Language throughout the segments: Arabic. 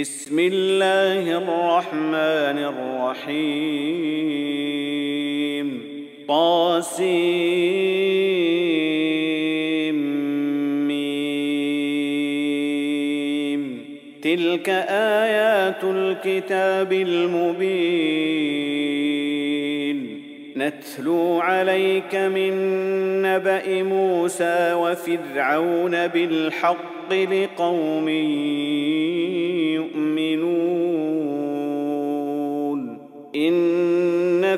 بسم الله الرحمن الرحيم. طاسيم. تلك آيات الكتاب المبين. نتلو عليك من نبأ موسى وفرعون بالحق لقوم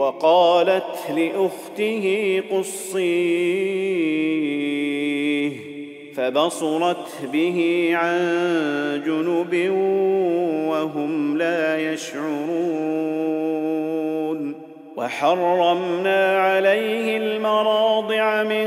وقالت لأخته قصيه فبصرت به عن جنب وهم لا يشعرون. وحرمنا عليه المراضع من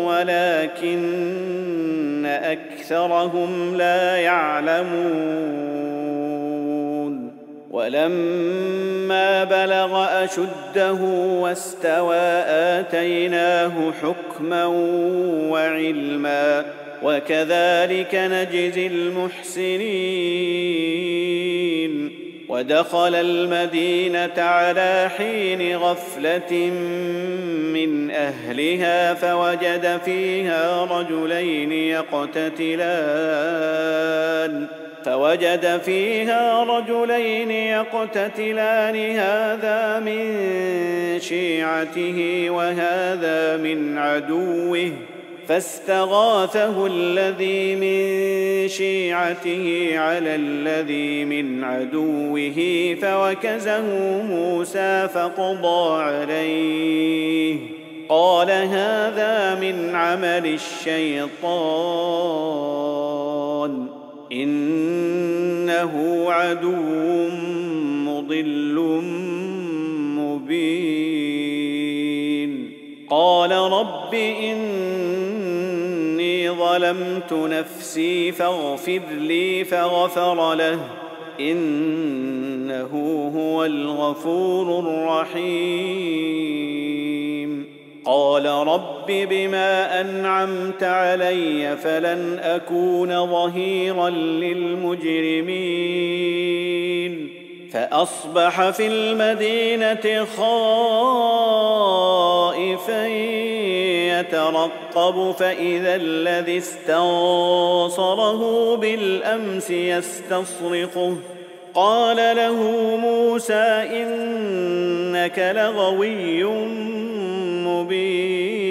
ولكن أكثرهم لا يعلمون. ولما بلغ أشده واستوى آتيناه حكما وعلما وكذلك نجزي المحسنين. ودخل المدينة على حين غفلة من أهلها فوجد فيها رجلين يقتتلان. فوجد فيها رجلين يقتتلان. هذا من شيعته وهذا من عدوه. فاستغاثه الذي من شيعته على الذي من عدوه فوكزه موسى فقضى عليه. قال هذا من عمل الشيطان إنه عدو ظلمت نفسي فاغفر لي فغفر له انه هو الغفور الرحيم قال رب بما انعمت علي فلن اكون ظهيرا للمجرمين فاصبح في المدينة خائفا يترقب فإذا الذي استنصره بالأمس يستصرخه. قال له موسى إنك لغوي مبين.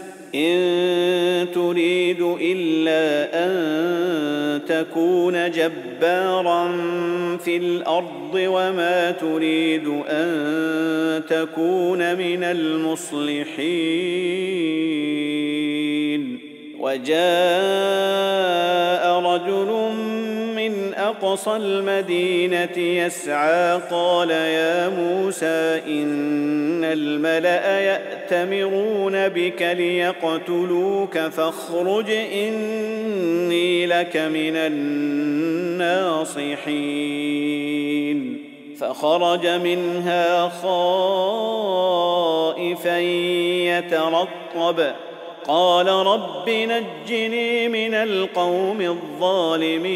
إن تريد إلا أن تكون جبارا في الأرض وما تريد أن تكون من المصلحين. وجاء رجل من أقصى المدينة يسعى قال يا موسى إن الملأ يأتمرون بك ليقتلوك فاخرج إني لك من الناصحين. فخرج منها خائفا يترقب. قال رب نجني من القوم الظالمين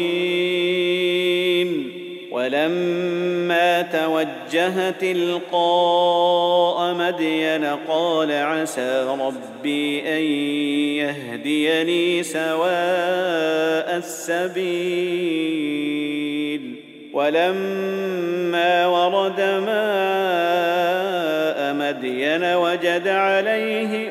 ولما توجه تلقاء مدين قال عسى ربي أن يهديني سواء السبيل ولما ورد ماء مدين وجد عليه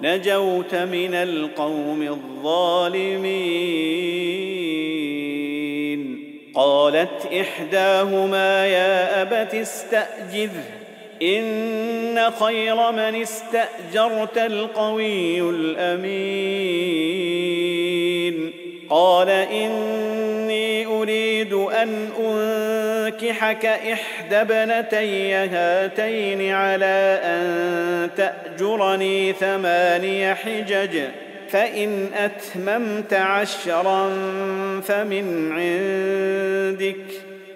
نجوت من القوم الظالمين. قالت إحداهما يا أبت استاجره إن خير من استأجرت القوي الأمين. قال إني أريد أن انكحك احدى ابنتي هاتين على ان تاجرني ثماني حجج فان اتممت عشرا فمن عندك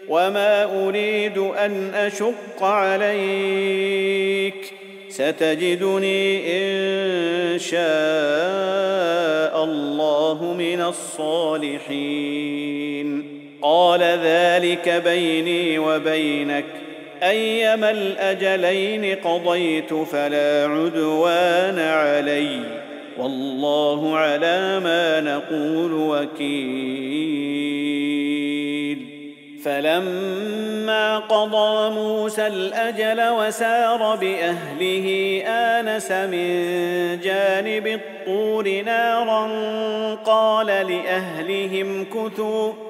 وما اريد ان اشق عليك ستجدني ان شاء الله من الصالحين قال ذلك بيني وبينك. أيما الأجلين قضيت فلا عدوان علي. والله على ما نقول وكيل. فلما قضى موسى الأجل وسار بأهله آنس من جانب الطور نارا قال لأهلهم كثوا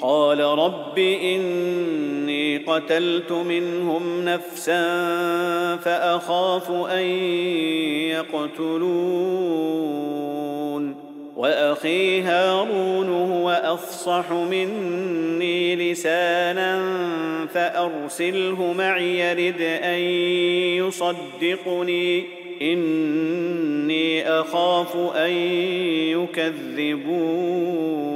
قال رب إني قتلت منهم نفسا فأخاف أن يقتلون. وأخي هارون هو أفصح مني لسانا فأرسله معي يرد أن يصدقني. إني أخاف أن يكذبون.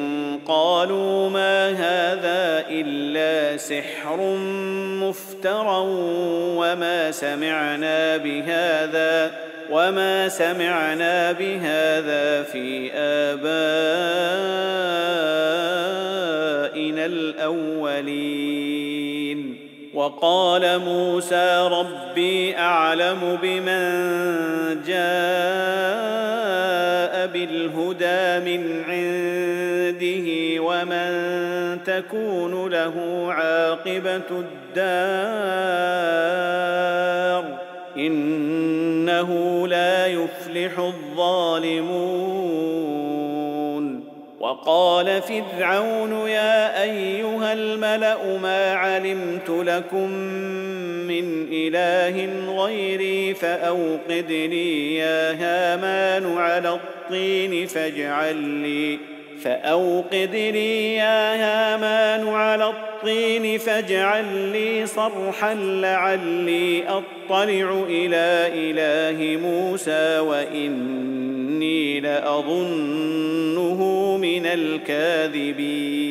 قالوا ما هذا إلا سحر مفترى وما سمعنا بهذا وما سمعنا بهذا في آبائنا الأولين. وقال موسى ربي أعلم بمن جاء بالهدى من ومن تكون له عاقبة الدار إنه لا يفلح الظالمون. وقال فرعون يا أيها الملأ ما علمت لكم من إله غيري فاوقد لي يا هامان على الطين فاجعل لي فأوقد لي يا هامان على الطين فاجعل لي صرحا لعلي أطلع إلى إله موسى وإني لأظنه من الكاذبين.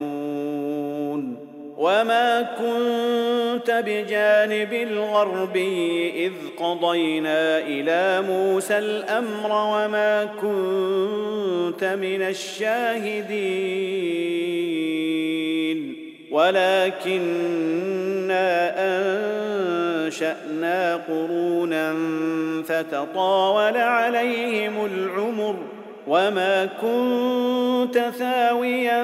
وما كنت بجانب الغربي اذ قضينا إلى موسى الامر وما كنت من الشاهدين ولكنا انشانا قرونا فتطاول عليهم العمر وما كنت ثاويا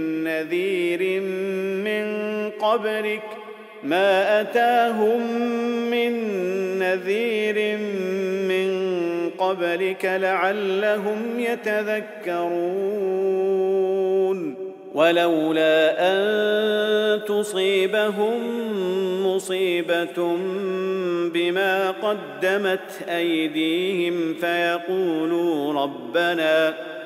نذير من قبلك ما اتاهم من نذير من قبلك لعلهم يتذكرون ولولا ان تصيبهم مصيبه بما قدمت ايديهم فيقولوا ربنا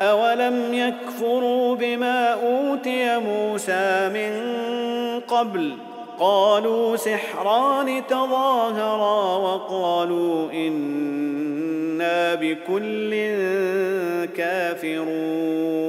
اولم يكفروا بما اوتي موسى من قبل قالوا سحران تظاهرا وقالوا أنا بكل كافرون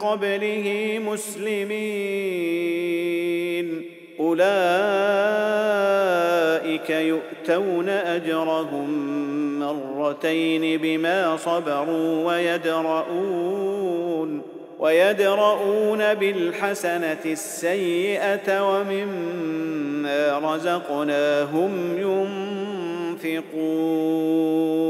قبله مسلمين. أولئك يؤتون أجرهم مرتين بما صبروا ويدرؤون ويدرؤون بالحسنة السيئة ومما رزقناهم ينفقون.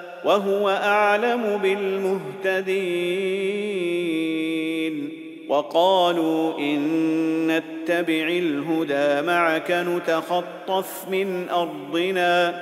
وهو أعلم بالمهتدين. وقالوا إن نتبع الهدى معك نتخطف من أرضنا.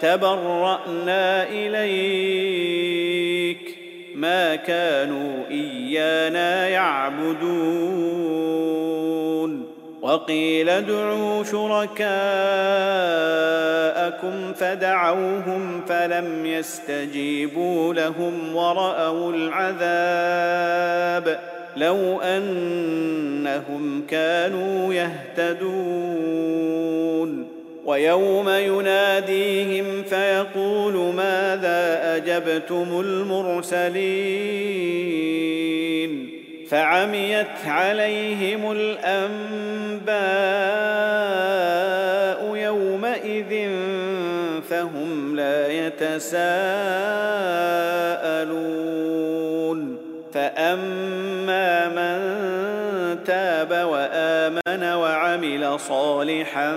تبرأنا إليك ما كانوا إيانا يعبدون. وقيل ادعوا شركاءكم فدعوهم فلم يستجيبوا لهم ورأوا العذاب. لو أنهم كانوا يهتدون. ويوم يناديهم فيقول ماذا أجبتم المرسلين فعميت عليهم الأنباء يومئذ فهم لا يتساءلون فأما من تاب وآمن وعمل صالحا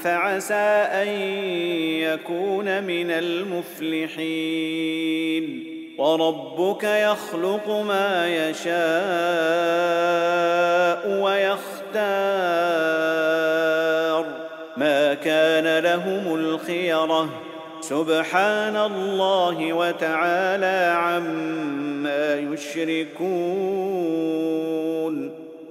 فعسى أن يكون من المفلحين. وربك يخلق ما يشاء ويختار. ما كان لهم الخيرة. سبحان الله وتعالى عما يشركون.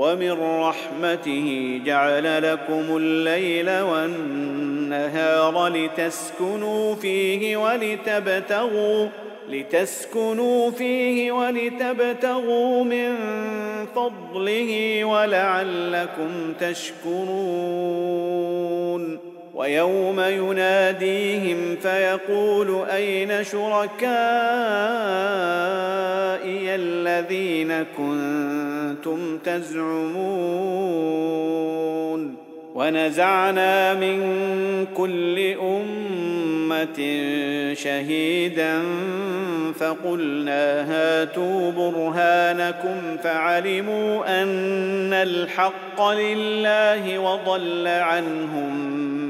ومن رحمته جعل لكم الليل والنهار لتسكنوا فيه ولتبتغوا لتسكنوا فيه ولتبتغوا من فضله ولعلكم تشكرون ويوم يناديهم فيقول أين شركائي الذين كنتم تزعمون ونزعنا من كل أمة شهيدا فقلنا هاتوا برهانكم فعلموا أن الحق لله وضل عنهم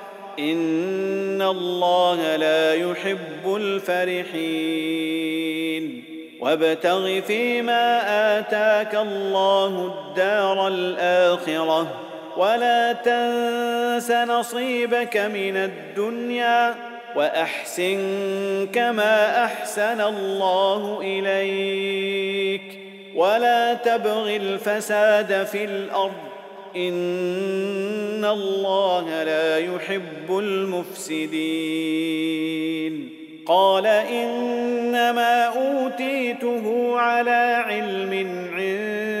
ان الله لا يحب الفرحين وابتغ فيما اتاك الله الدار الاخره ولا تنس نصيبك من الدنيا واحسن كما احسن الله اليك ولا تبغ الفساد في الأرض ان الله لا يحب المفسدين. قال انما اوتيته على علم عندي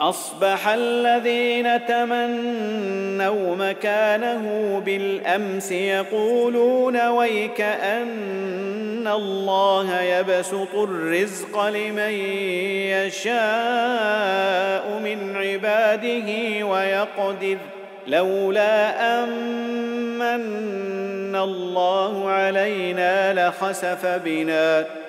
واصبح الذين تمنوا مكانه بالأمس يقولون ويك أن الله يبسط الرزق لمن يشاء من عباده ويقدر لولا أمن الله علينا لخسف بنا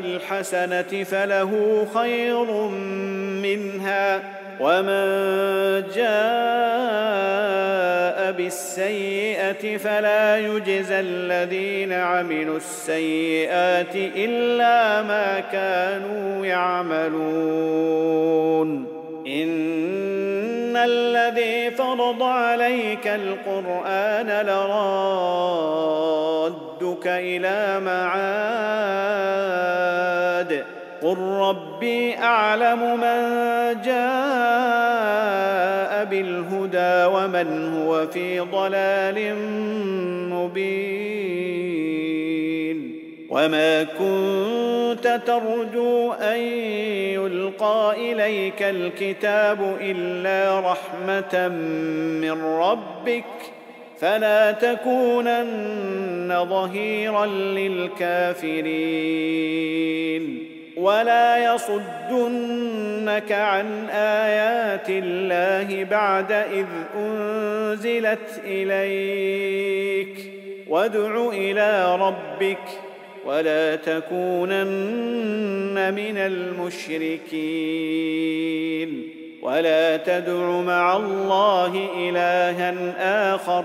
بالحسنة فله خير منها ومن جاء بالسيئة فلا يجزى الذين عملوا السيئات إلا ما كانوا يعملون. إن الذي فرض عليك القرآن لرادك إلى معاد. قل ربي أعلم من جاء بالهدى ومن هو في ضلال مبين. وما كنت ترجو أن يلقى إليك الكتاب إلا رحمة من ربك فلا تكونن ظهيرا للكافرين. ولا يصدنك عن آيات الله بعد إذ أنزلت إليك. وادع إلى ربك ولا تكونن من المشركين. ولا تدع مع الله الها آخر.